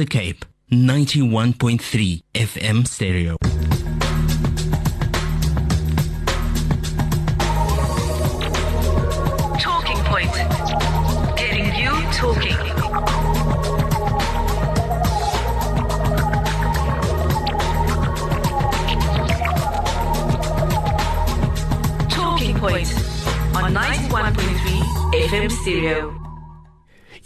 the Cape, 91.3 FM stereo. Talking Point. Getting you talking. Talking Point on 91.3 FM stereo.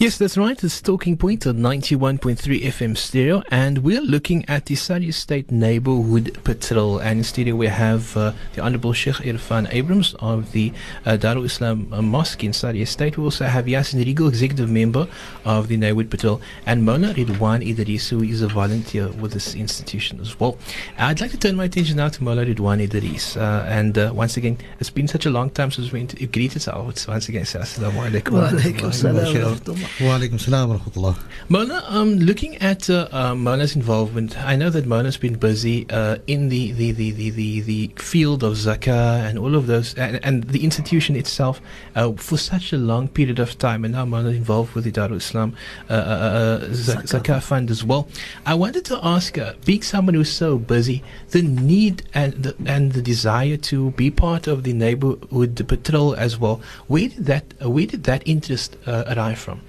Yes, that's right. It's Talking Point on 91.3 FM stereo, and we're looking at the Surrey State Neighborhood Patrol. And in studio, we have uh, the Honorable Sheikh Irfan Abrams of the uh, Darul Islam uh, Mosque in Surrey State. We also have Yasin Regal, Executive Member of the Neighborhood Patrol, and Maulana Ridwan Idris, who is a volunteer with this institution as well. I'd like to turn my attention now to Maulana Ridwan Idris. Uh, and uh, once again, it's been such a long time since we inter- greeted ourselves. Once again, say Assalamu alaikum. Wa alaikum salam rahmatullah. Maulana, um, looking at uh, uh, Maulana's involvement, I know that Maulana's been busy uh, in the, the, the, the, the, the, field of zakah and all of those, and, and the institution itself uh, for such a long period of time, and now Maulana's involved with the Darul Islam uh, uh, zakah. zakah. Fund as well. I wanted to ask, being someone who's so busy, the need and the, and the desire to be part of the neighborhood patrol as well, where did that, where did that interest arrive from?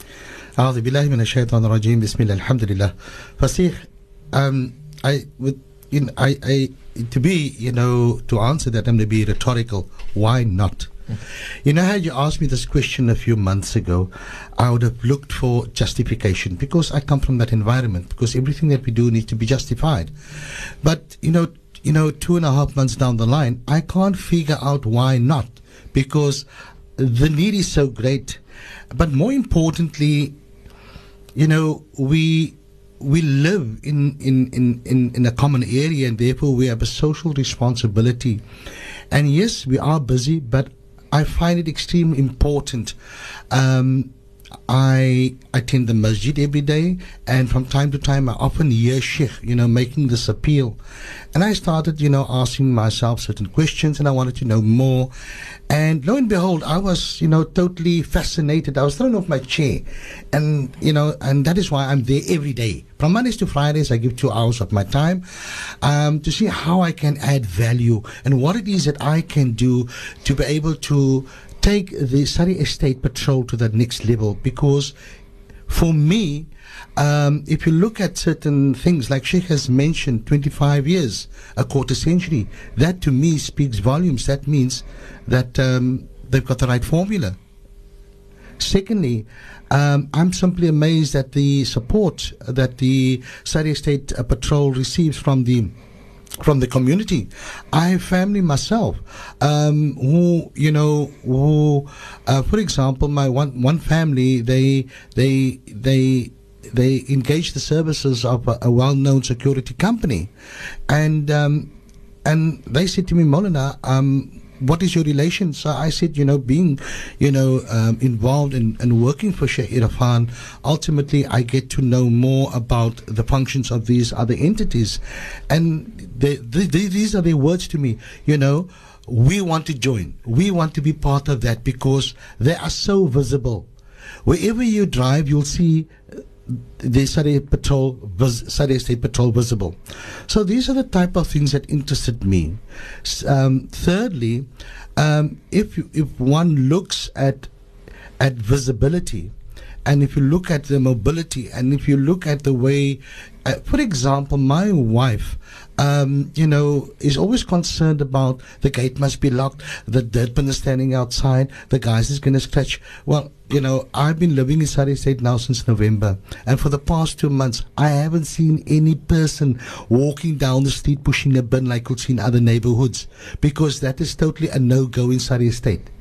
A'udhu billahi minash shaitanir rajim. Bismillah. Alhamdulillah. Fasih, um, I would, you know, I, I to be you know to answer that I'm going to be rhetorical. Why not? You know, had you asked me this question a few months ago, I would have looked for justification because I come from that environment. Because everything that we do needs to be justified. But you know, you know, two and a half months down the line, I can't figure out why not because the need is so great. But more importantly, you know we we live in, in, in, in, in a common area and therefore we have a social responsibility. And yes we are busy but i find it extremely important um, I attend the masjid every day, and from time to time, I often hear Sheikh, you know, making this appeal. And I started, you know, asking myself certain questions, and I wanted to know more. And lo and behold, I was, you know, totally fascinated. I was thrown off my chair, and you know, and that is why I'm there every day. From Mondays to Fridays, I give two hours of my time um, to see how I can add value and what it is that I can do to be able to take the Surrey Estate Patrol to the next level because for me, um, if you look at certain things, like Sheikh has mentioned, 25 years, a quarter century, that to me speaks volumes. That means that um, they've got the right formula. Secondly, um, I'm simply amazed at the support that the Surrey Estate uh, Patrol receives from the from the community. I have family myself um, who, you know, who, uh, for example, my one one family, they they they they engage the services of a, a well-known security company, and um, and they said to me, Maulana, um, what is your relation? So I said, you know, being, you know, um, involved in, and working for Sheikh Irfan, ultimately I get to know more about the functions of these other entities. And they, they, they, these are their words to me, you know, we want to join. We want to be part of that because they are so visible. Wherever you drive, you'll see the Surrey Patrol, Surrey State Patrol visible. So these are the type of things that interested me. Um, thirdly, um, if you, if one looks at at visibility, and if you look at the mobility, and if you look at the way, uh, for example, my wife, um, you know, is always concerned about the gate must be locked, the deadman is standing outside, the guys is going to scratch. Well, you know, I've been living in Surrey State now since November, and for the past two months, I haven't seen any person walking down the street pushing a bin like you'll see in other neighborhoods, because that is totally a no-go in Surrey State.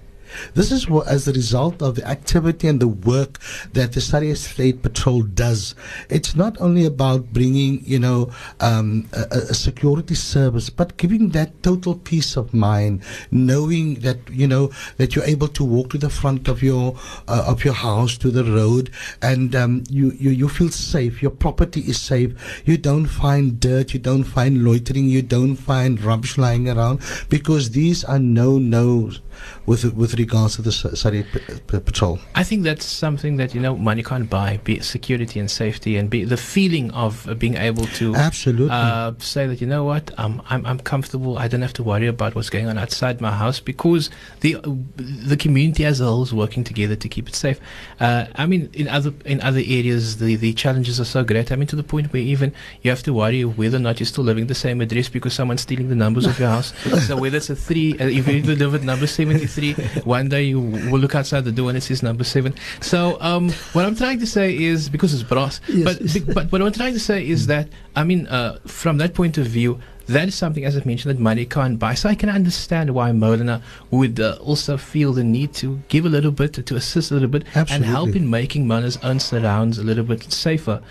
This is what, as a result of the activity and the work that the Surrey State Patrol does. It's not only about bringing, you know, um, a, a security service, but giving that total peace of mind, knowing that you know that you're able to walk to the front of your uh, of your house to the road, and um, you, you you feel safe. Your property is safe. You don't find dirt. You don't find loitering. You don't find rubbish lying around because these are no nos with with regards to the Surrey patrol? I think that's something that you know money can't buy. Be it security and safety, and be the feeling of uh, being able to absolutely uh, say that you know what I'm, I'm I'm comfortable. I don't have to worry about what's going on outside my house because the the community as a whole is working together to keep it safe. Uh, I mean, in other in other areas, the the challenges are so great. I mean, to the point where even you have to worry whether or not you're still living the same address because someone's stealing the numbers of your house. so whether it's a three, uh, if you delivered number seven 73. One day you will look outside the door and it says number seven. So um, what I'm trying to say is because it's brass. Yes. But, but what I'm trying to say is that I mean uh, from that point of view, that is something, as I've mentioned, that money can't buy. So I can understand why Maulana would uh, also feel the need to give a little bit, to assist a little bit, and help in making Maulana's own surrounds a little bit safer.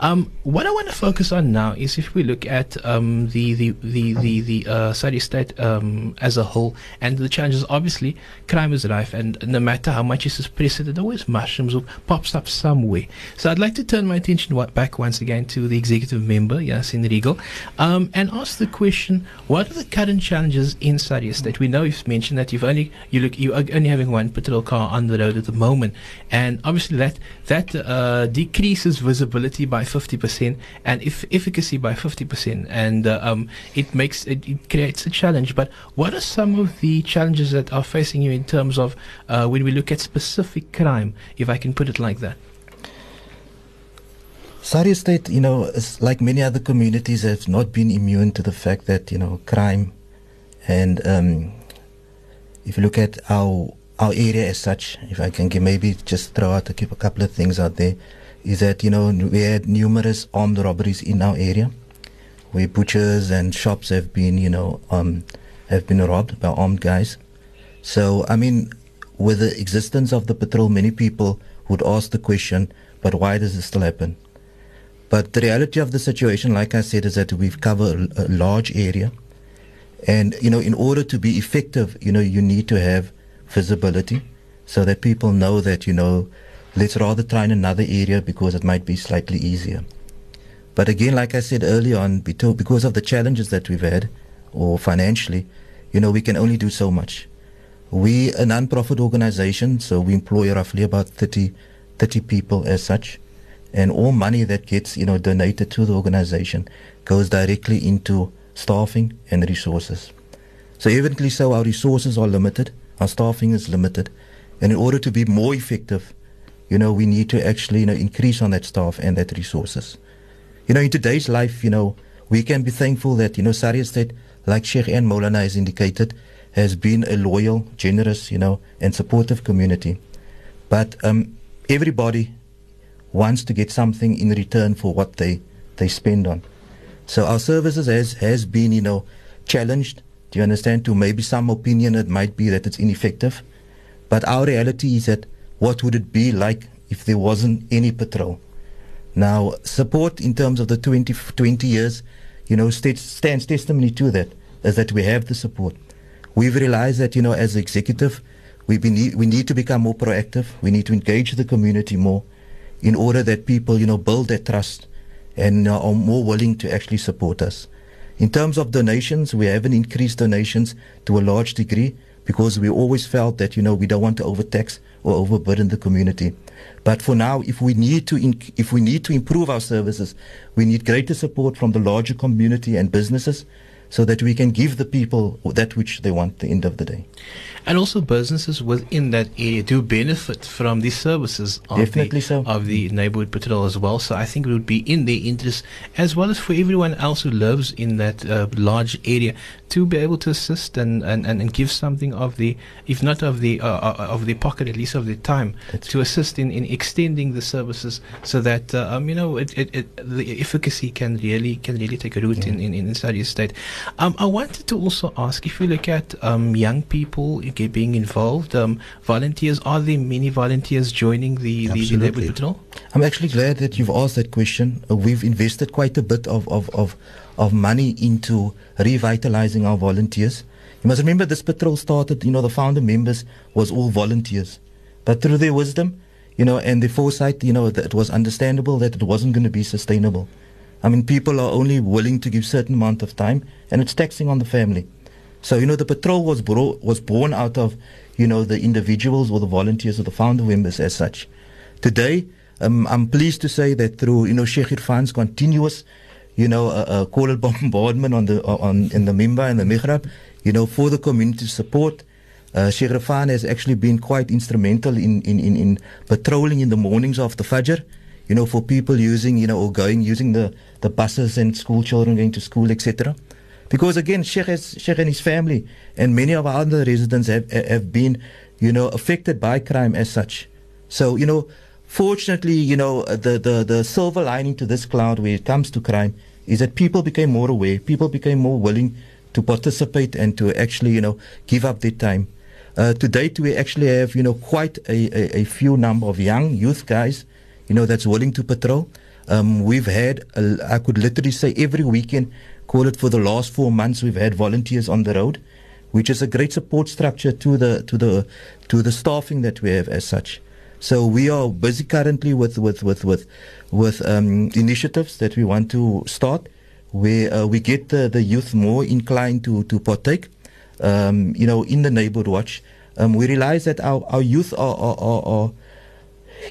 Um, what I want to focus on now is if we look at um, the the the the, the uh, Surrey State um, as a whole and the challenges. Obviously, crime is rife, and no matter how much you suppress it, it always mushrooms or pops up somewhere. So I'd like to turn my attention back once again to the executive member, Yasin Regal, um, and ask the question: What are the current challenges in Surrey State? We know you've mentioned that you've only you look you are only having one patrol car on the road at the moment, and obviously that that uh, decreases visibility by 50% and if efficacy by 50%, and uh, um, it makes it, it creates a challenge. But what are some of the challenges that are facing you in terms of uh, when we look at specific crime, if I can put it like that? Surrey State, you know, is like many other communities, have not been immune to the fact that you know crime, and um, if you look at our our area as such, if I can give, maybe just throw out a a couple of things out there, is that you know we had numerous armed robberies in our area, where butchers and shops have been you know um, have been robbed by armed guys. So I mean, with the existence of the patrol, many people would ask the question, but why does this still happen? But the reality of the situation, like I said, is that we've covered a, large area. And, you know, in order to be effective, you know, you need to have visibility so that people know that, you know, let's rather try in another area because it might be slightly easier. But again, like I said earlier on, because of the challenges that we've had, or financially, you know, we can only do so much. We a non-profit organization, so we employ roughly about 30, 30 people as such, and all money that gets you know donated to the organization goes directly into staffing and resources. So evidently, so our resources are limited, our staffing is limited, and in order to be more effective, you know, we need to actually you know increase on that staff and that resources. You know, in today's life, you know, we can be thankful that you know Surrey State, like Sheikh and Maulana has indicated, has been a loyal, generous, you know, and supportive community. But um, everybody wants to get something in return for what they, they spend on. So our services has, has been, you know, challenged, do you understand, to maybe some opinion it might be that it's ineffective. But our reality is that what would it be like if there wasn't any patrol? Now, support in terms of the 20, 20 years, you know, stands testimony to that, is that we have the support. We've realized that, you know, as executive, we, be we need to become more proactive. We need to engage the community more in order that people, you know, build that trust and are more willing to actually support us. In terms of donations, we haven't increased donations to a large degree because we always felt that, you know, we don't want to overtax or overburden the community. But for now, if we need to, inc- if we need to improve our services, we need greater support from the larger community and businesses so that we can give the people that which they want at the end of the day. And also, businesses within that area do benefit from the services of Definitely the, so. of the neighborhood patrol as well. So I think it would be in their interest, as well as for everyone else who lives in that uh, large area, to be able to assist and, and, and, and give something of the, if not of the uh, uh, of the pocket, at least of the time, That's to assist in, in extending the services, so that uh, um, you know it, it, it, the efficacy can really can really take a root in, in, in Surrey State. Um, I wanted to also ask if you look at um, young people being involved, um, volunteers. Are there many volunteers joining the, the, the neighborhood patrol? I'm actually glad that you've asked that question. Uh, we've invested quite a bit of, of, of, of money into revitalizing our volunteers. You must remember this patrol started, you know, the founder members was all volunteers. But through their wisdom, you know, and their foresight, you know, that it was understandable that it wasn't going to be sustainable. I mean, people are only willing to give certain amount of time, and it's taxing on the family. So you know, the patrol was bro- was born out of you know the individuals or the volunteers or the founder members as such. Today, um, I'm pleased to say that through you know Sheikh Irfan's continuous you know a, uh, call bombardment on the on in the Mimbar and the Mihrab, you know for the community support. Uh, Sheikh Irfan has actually been quite instrumental in, in, in, in patrolling in the mornings of the Fajr, you know, for people using, you know, or going, using the, the buses and school children going to school, etc. Because again, Sheikh, has, Sheikh and his family and many of our other residents have, have been, you know, affected by crime as such. So, you know, fortunately, you know, the, the, the silver lining to this cloud when it comes to crime is that people became more aware, people became more willing to participate and to actually, you know, give up their time. Uh, to date, we actually have, you know, quite a, a, a, few number of young youth guys, you know, that's willing to patrol. Um, we've had, uh, I could literally say every weekend, call it for the last four months, we've had volunteers on the road, which is a great support structure to the, to the, to the staffing that we have as such. So we are busy currently with, with, with, with, with um, initiatives that we want to start where uh, we get the, the youth more inclined to, to partake. Um, you know, in the neighborhood watch, um, we realize that our, our youth are, are, are, are,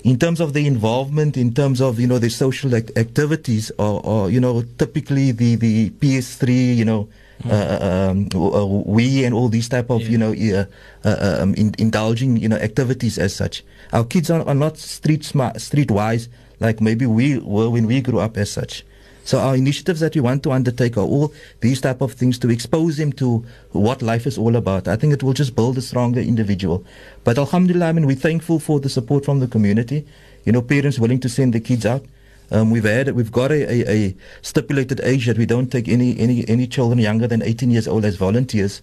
in terms of the involvement, in terms of, you know, the social act- activities, are, you know, typically the, the PS3, you know, um, uh, we and all these type of, yeah. you know, uh, uh, um, in, indulging, you know, activities as such. Our kids are, are not street smart, street wise like maybe we were when we grew up as such. So our initiatives that we want to undertake are all these type of things to expose them to what life is all about. I think it will just build a stronger individual. But Alhamdulillah, I mean, we're thankful for the support from the community. You know, parents willing to send their kids out. Um, we've had we've got a, a, a, stipulated age that we don't take any, any any children younger than 18 years old as volunteers.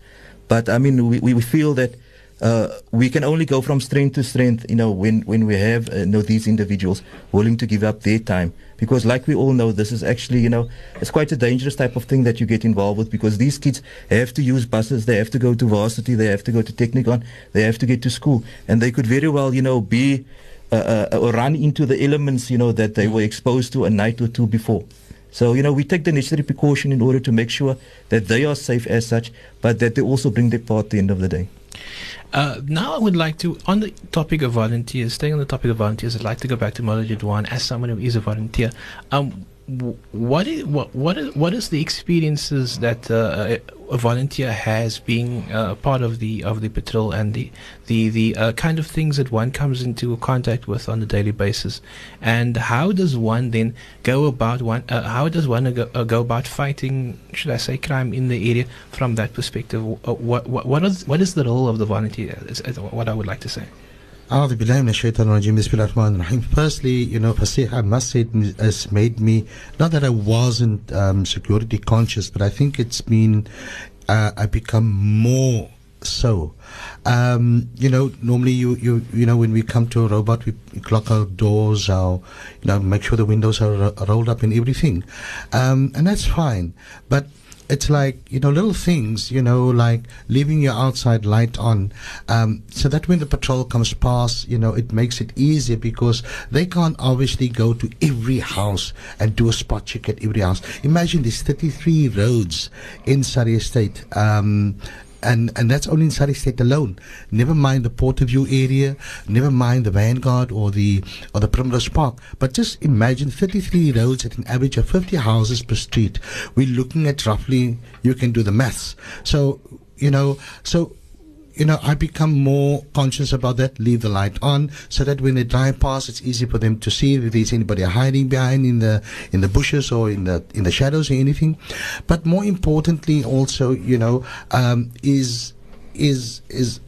But I mean, we, we feel that uh, we can only go from strength to strength, you know, when, when we have, uh, you know, these individuals willing to give up their time. Because like we all know, this is actually, you know, it's quite a dangerous type of thing that you get involved with because these kids have to use buses, they have to go to varsity, they have to go to Technikon, they have to get to school. And they could very well, you know, be, uh, run into the elements, you know, that they were exposed to a night or two before. So, you know, we take the necessary precaution in order to make sure that they are safe as such, but that they also bring their part at the end of the day. Uh, now I would like to, on the topic of volunteers, staying on the topic of volunteers, I'd like to go back to Maulana Ridwan as someone who is a volunteer. Um, what is what what is what is the experiences that uh, a volunteer has being uh, part of the of the patrol and the the the uh, kind of things that one comes into contact with on a daily basis, and how does one then go about one uh, how does one go, uh, go about fighting should I say crime in the area from that perspective? Uh, what what what is what is the role of the volunteer? Is, what I would like to say. Firstly, you know, I must say, it has made me, not that I wasn't um, security conscious, but I think it's been, uh, I've become more so. Um, you know, normally you, you you know when we come to a robot, we lock our doors, our you know make sure the windows are, are rolled up and everything, um, and that's fine. But it's like you know little things you know like leaving your outside light on. Um, so that when the patrol comes past you know it makes it easier because they can't obviously go to every house and do a spot check at every house. Imagine there's 33 roads in Surrey Estate. Um, and and that's only in Surrey State alone. Never mind the Porterview area, never mind the Vanguard or the or the Primrose Park. But just imagine 33 roads at an average of 50 houses per street. We're looking at roughly. You can do the maths. So you know. So you know, I become more conscious about that, leave the light on, so that when they drive past, it's easy for them to see if there's anybody hiding behind in the in the bushes or in the in the shadows or anything. But more importantly, also, you know, um, is is is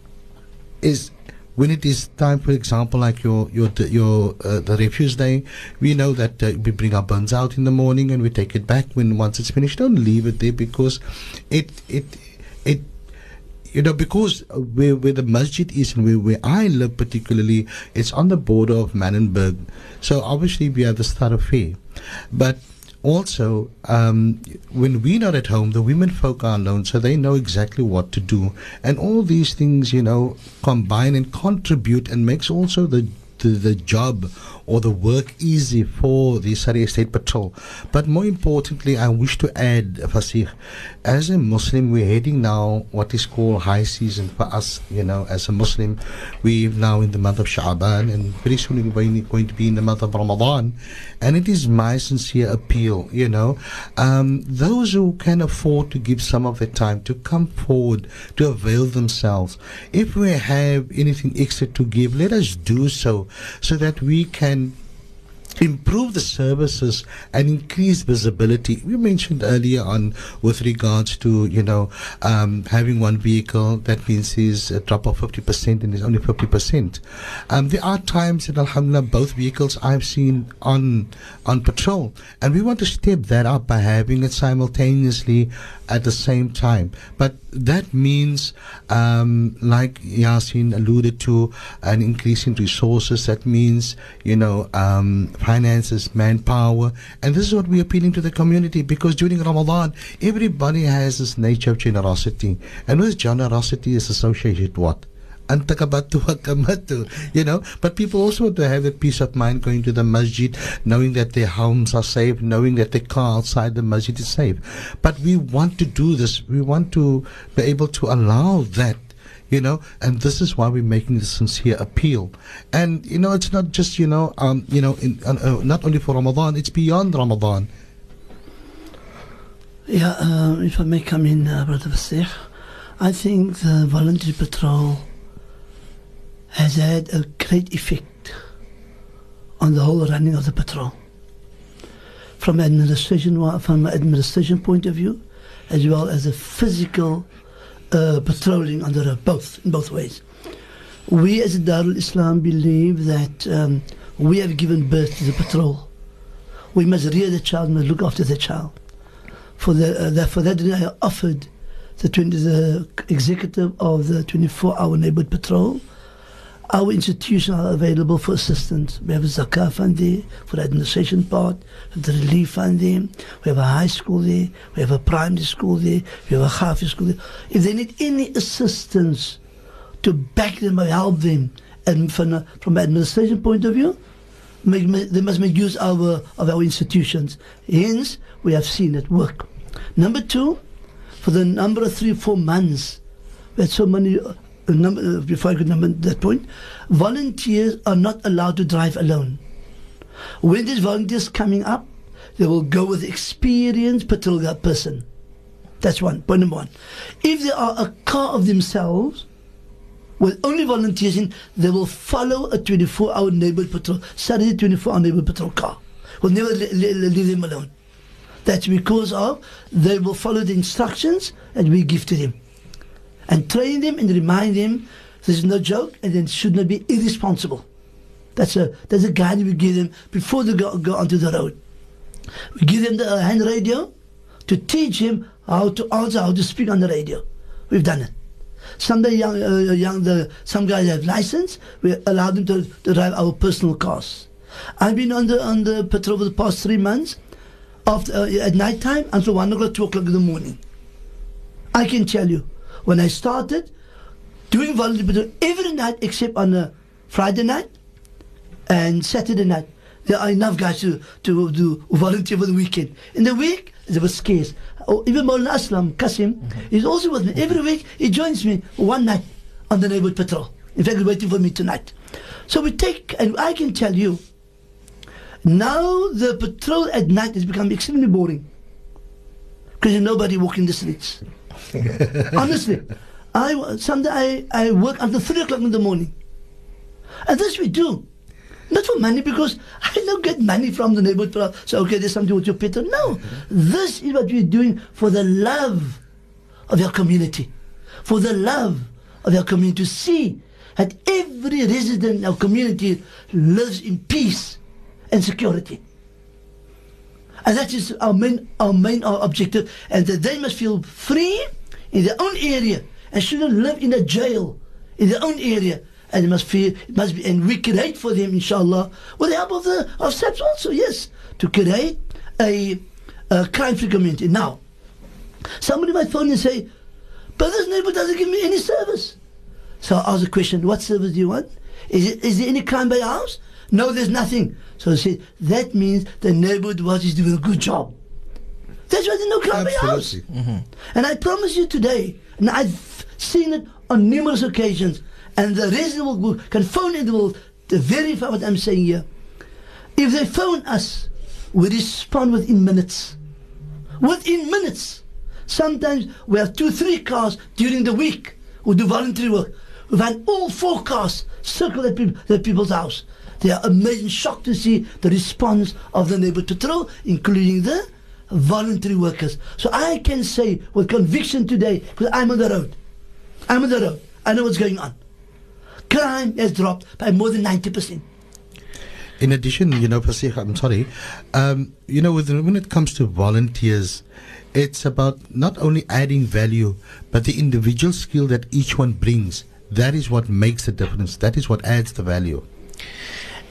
is when it is time, for example, like your your your uh, the refuse day, we know that uh, we bring our buns out in the morning and we take it back when once it's finished. Don't leave it there because it it it you know, because where, where the masjid is and where, where I live particularly, it's on the border of Manenberg. So obviously we are the thoroughfare. But also, um, when we're not at home, the women folk are alone, so they know exactly what to do. And all these things, you know, combine and contribute and makes also the the, the job or the work easy for the Surrey State Patrol. But more importantly, I wish to add, Fasih, as a Muslim, we're heading now what is called high season for us, you know, as a Muslim. We're now in the month of Sha'ban and very soon we're going to be in the month of Ramadan. And it is my sincere appeal, you know, um, those who can afford to give some of their time to come forward to avail themselves. If we have anything extra to give, let us do so so that we can improve the services and increase visibility. We mentioned earlier on with regards to, you know, um, having one vehicle, that means is a drop of 50% and it's only 50%. Um, there are times that, alhamdulillah, both vehicles I've seen on, on patrol. And we want to step that up by having it simultaneously at the same time. But that means, um, like Yasin alluded to, an increase in resources. That means, you know, um, finances, manpower. And this is what we're appealing to the community because during Ramadan, everybody has this nature of generosity. And with generosity is associated with what? Antakabatu wakamatu, you know. But people also want to have a peace of mind going to the masjid, knowing that their homes are safe, knowing that their car outside the masjid is safe. But we want to do this. We want to be able to allow that you know and this is why we're making this sincere appeal and you know it's not just you know um you know in, uh, uh, not only for ramadan it's beyond ramadan Yeah, uh, if I may come in, uh, Brother Vasir, I think the voluntary patrol has had a great effect on the whole running of the patrol. From administration, from an administration point of view, as well as a physical uh, patrolling road, both in both ways. We as Darul Islam believe that um, we have given birth to the patrol. We must rear the child, must look after the child. For the, uh, that, for that I offered the, 20, the executive of the 24-hour neighborhood patrol our institutions are available for assistance. We have a Zakah fund there for the administration part, the relief fund there, we have a high school there, we have a primary school there, we have a half school there. If they need any assistance to back them or help them, and from, from an administration point of view, make, make- they must make use of our, of our institutions. Hence, we have seen it work. Number two, for the number of three, four months, we had so many, uh, number, uh, before I could number that point, volunteers are not allowed to drive alone. When there's volunteers coming up, they will go with experienced patrol guard person. That's one, point number one. If they are a car of themselves, with only volunteers in, they will follow a 24 hour neighborhood patrol, Saturday 24 hour neighborhood patrol car. Will never le- le- leave them alone. That's because of they will follow the instructions that we give to them. And train them and remind them this is no joke and it should not be irresponsible. That's a that's a guide we give them before they go, go onto the road. We give them the uh, hand radio to teach him how to answer, how to speak on the radio. We've done it. Some young, uh, young the, some guys have license. We allow them to, to drive our personal cars. I've been on the on the patrol for the past three months, after uh, at night time until one o'clock, two o'clock in the morning. I can tell you, when I started doing volunteer every night except on a Friday night and Saturday night, there are enough guys to, to do volunteer for the weekend. In the week, there was scarce. Oh, even Maulana Aslam, Kasim, mm-hmm. he's also with me. Every week, he joins me one night on the neighborhood patrol. In fact, he's waiting for me tonight. So we take, and I can tell you, now the patrol at night has become extremely boring. Because there's nobody walking the streets. Honestly. I, someday I, I work until 3 o'clock in the morning. And this we do. Not for money because I don't get money from the neighborhood. So, okay, there's something with your petrol. No. This is what we're doing for the love of your community. For the love of your community. To see that every resident in our community lives in peace and security. And that is our main, our main our objective. And that they must feel free in their own area and shouldn't live in a jail in their own area. And must feel, must be, and we create for them, inshallah, with the help of the of SEPs also, yes, to create a, a crime-free community. Now, somebody might phone and say, but this neighbor doesn't give me any service. So I ask the question, what service do you want? Is, it, is there any crime by your house? No, there's nothing. So he said, that means the neighborhood watch is doing a good job. That's why there's no crime by your house. Absolutely. Mm-hmm. And I promise you today, and I've seen it on numerous occasions, and the the world can phone in the world to verify what I'm saying here. If they phone us, we respond within minutes. Within minutes. Sometimes we have two, three cars during the week who do voluntary work. We find all four cars circle the, peop- the people's house. They are amazing, shocked to see the response of the neighborhood patrol, including the voluntary workers. So I can say with conviction today, because I'm on the road. I'm on the road. I know what's going on. Crime has dropped by more than 90%. In addition, you know, I'm sorry, um, you know, with, when it comes to volunteers, it's about not only adding value, but the individual skill that each one brings. That is what makes the difference. That is what adds the value.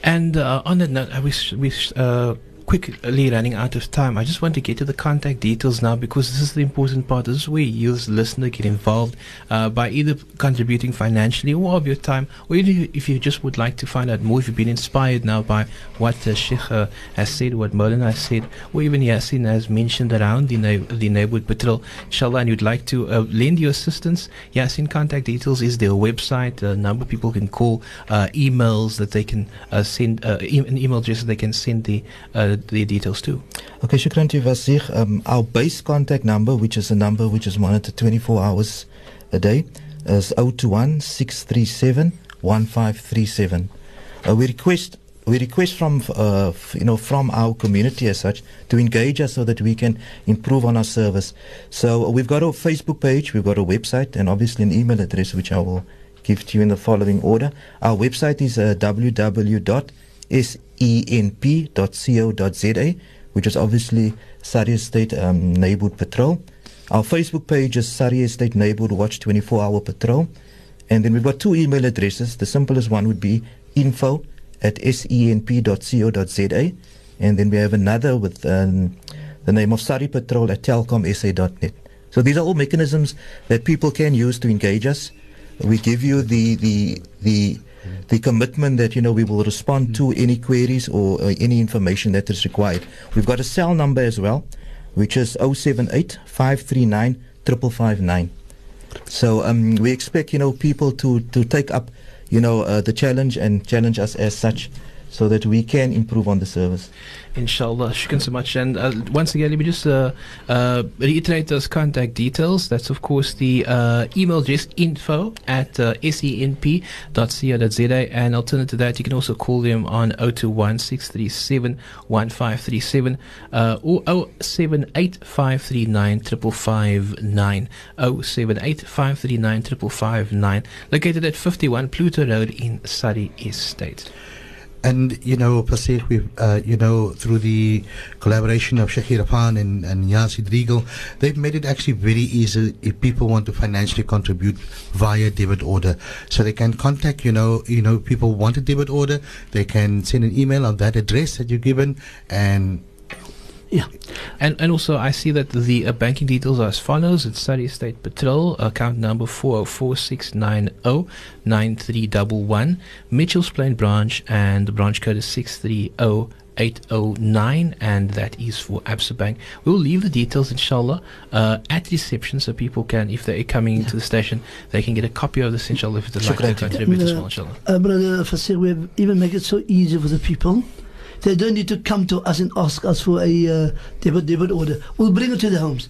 And uh, on that note, I wish we uh, quickly running out of time. I just want to get to the contact details now because this is the important part. This is where you, as listener, get involved uh, by either contributing financially or of your time, or if you just would like to find out more, if you've been inspired now by what uh, Sheikh uh, has said, what Maulana has said, or even Yasin has mentioned around the, na- the neighborhood patrol, inshallah, and you'd like to uh, lend your assistance, Yasin contact details is their website, a number of people can call, uh, emails that they can uh, send, uh, e- an email address that they can send the uh, the details to. Okay, shukran to you, Vasir. Um, our base contact number, which is a number which is monitored 24 hours a day, is 021 637 1537. Uh, we request we request from uh, you know from our community as such to engage us so that we can improve on our service. So we've got a Facebook page, we've got a website, and obviously an email address which I will give to you in the following order. Our website is uh, www.senp.co.za, which is obviously Surrey State um, Neighborhood Patrol. Our Facebook page is Surrey State Neighborhood Watch 24 Hour Patrol. And then we've got two email addresses. The simplest one would be info at senp.co.za. And then we have another with um, the name of Surrey Patrol at telkomsa.net. So these are all mechanisms that people can use to engage us. We give you the the the the commitment that you know we will respond to any queries or uh, any information that is required. We've got a cell number as well, which is 078 539 559. So um, we expect you know people to to take up you know uh, the challenge and challenge us as such, so that we can improve on the service. Inshallah, shukran so much. And uh, once again, let me just uh, uh, reiterate those contact details. That's, of course, the uh, email address info at uh, senp.co.za. And alternative to that, you can also call them on 021 637 1537 uh, or 078 539 559. 078 539 559. Located at 51 Pluto Road in Surrey Estate. And you know, Pasih, we uh, you know through the collaboration of Sheikh Irfan and, and Regal, they've made it actually very easy if people want to financially contribute via debit order. So they can contact you know you know people want a debit order, they can send an email on that address that you've given, and Yeah. And and also I see that the uh, banking details are as follows. It's Surrey State Patrol, account number 40469093311, Mitchell's Plain branch, and the branch code is 630809, and that is for Absa Bank. We'll leave the details, inshallah, uh, at reception so people can, if they're coming into the station, they can get a copy of this, inshallah, if they'd like to contribute as well, inshallah. Uh, Brother Fasir, we have even make it so easy for the people. They don't need to come to us and ask us for a uh, debit, debit order. We'll bring it to their homes.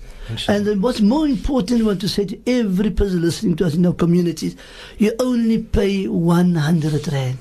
And then what's more important, I want to say to every person listening to us in our communities, you only pay 100 Rand.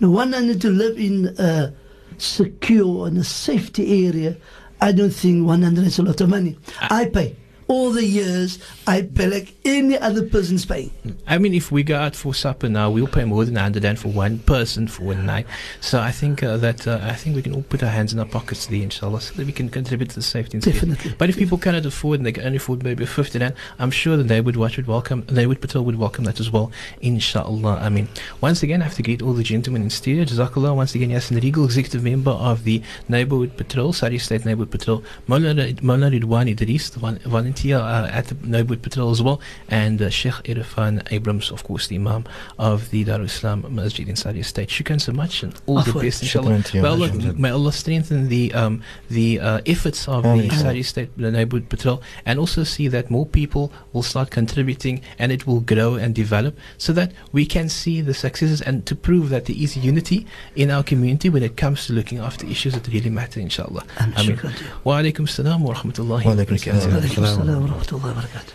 Now, 100 to live in a secure and a safety area, I don't think 100 is a lot of money. I pay. All the years, I pay like any other person's paying. I mean, if we go out for supper now, we'll pay more than 100 and for one person for one night. So I think uh, that uh, I think we can all put our hands in our pockets there, inshallah, so that we can contribute to the safety. Definitely. But if people cannot afford and they can only afford maybe 50 rand, I'm sure the neighborhood watch would welcome, neighborhood patrol would welcome that as well, inshallah. I mean, once again, I have to greet all the gentlemen in studio. Jazakallah. Once again, Yasin Regal, executive member of the neighborhood patrol, Surrey State Neighborhood Patrol, Maulana Ridwan Idris, the one, volunteer volunteer uh, at the Neighborhood Patrol as well, and uh, Sheikh Irfan Abrams, of course, the Imam of the Darul Islam Masjid in Surrey State. Shukran so much, and all the Afwan. best, inshallah. Shukran to you. May Allah, may Allah strengthen the um, the uh, efforts of Ameen. the Surrey State Neighborhood Patrol, and also see that more people will start contributing, and it will grow and develop, so that we can see the successes, and to prove that there is unity in our community when it comes to looking after issues that really matter, inshallah. And Ameen. you. Wa alaikum salam wa rahmatullahi Wa wa barakatuh. Salam. Wa alaikum salam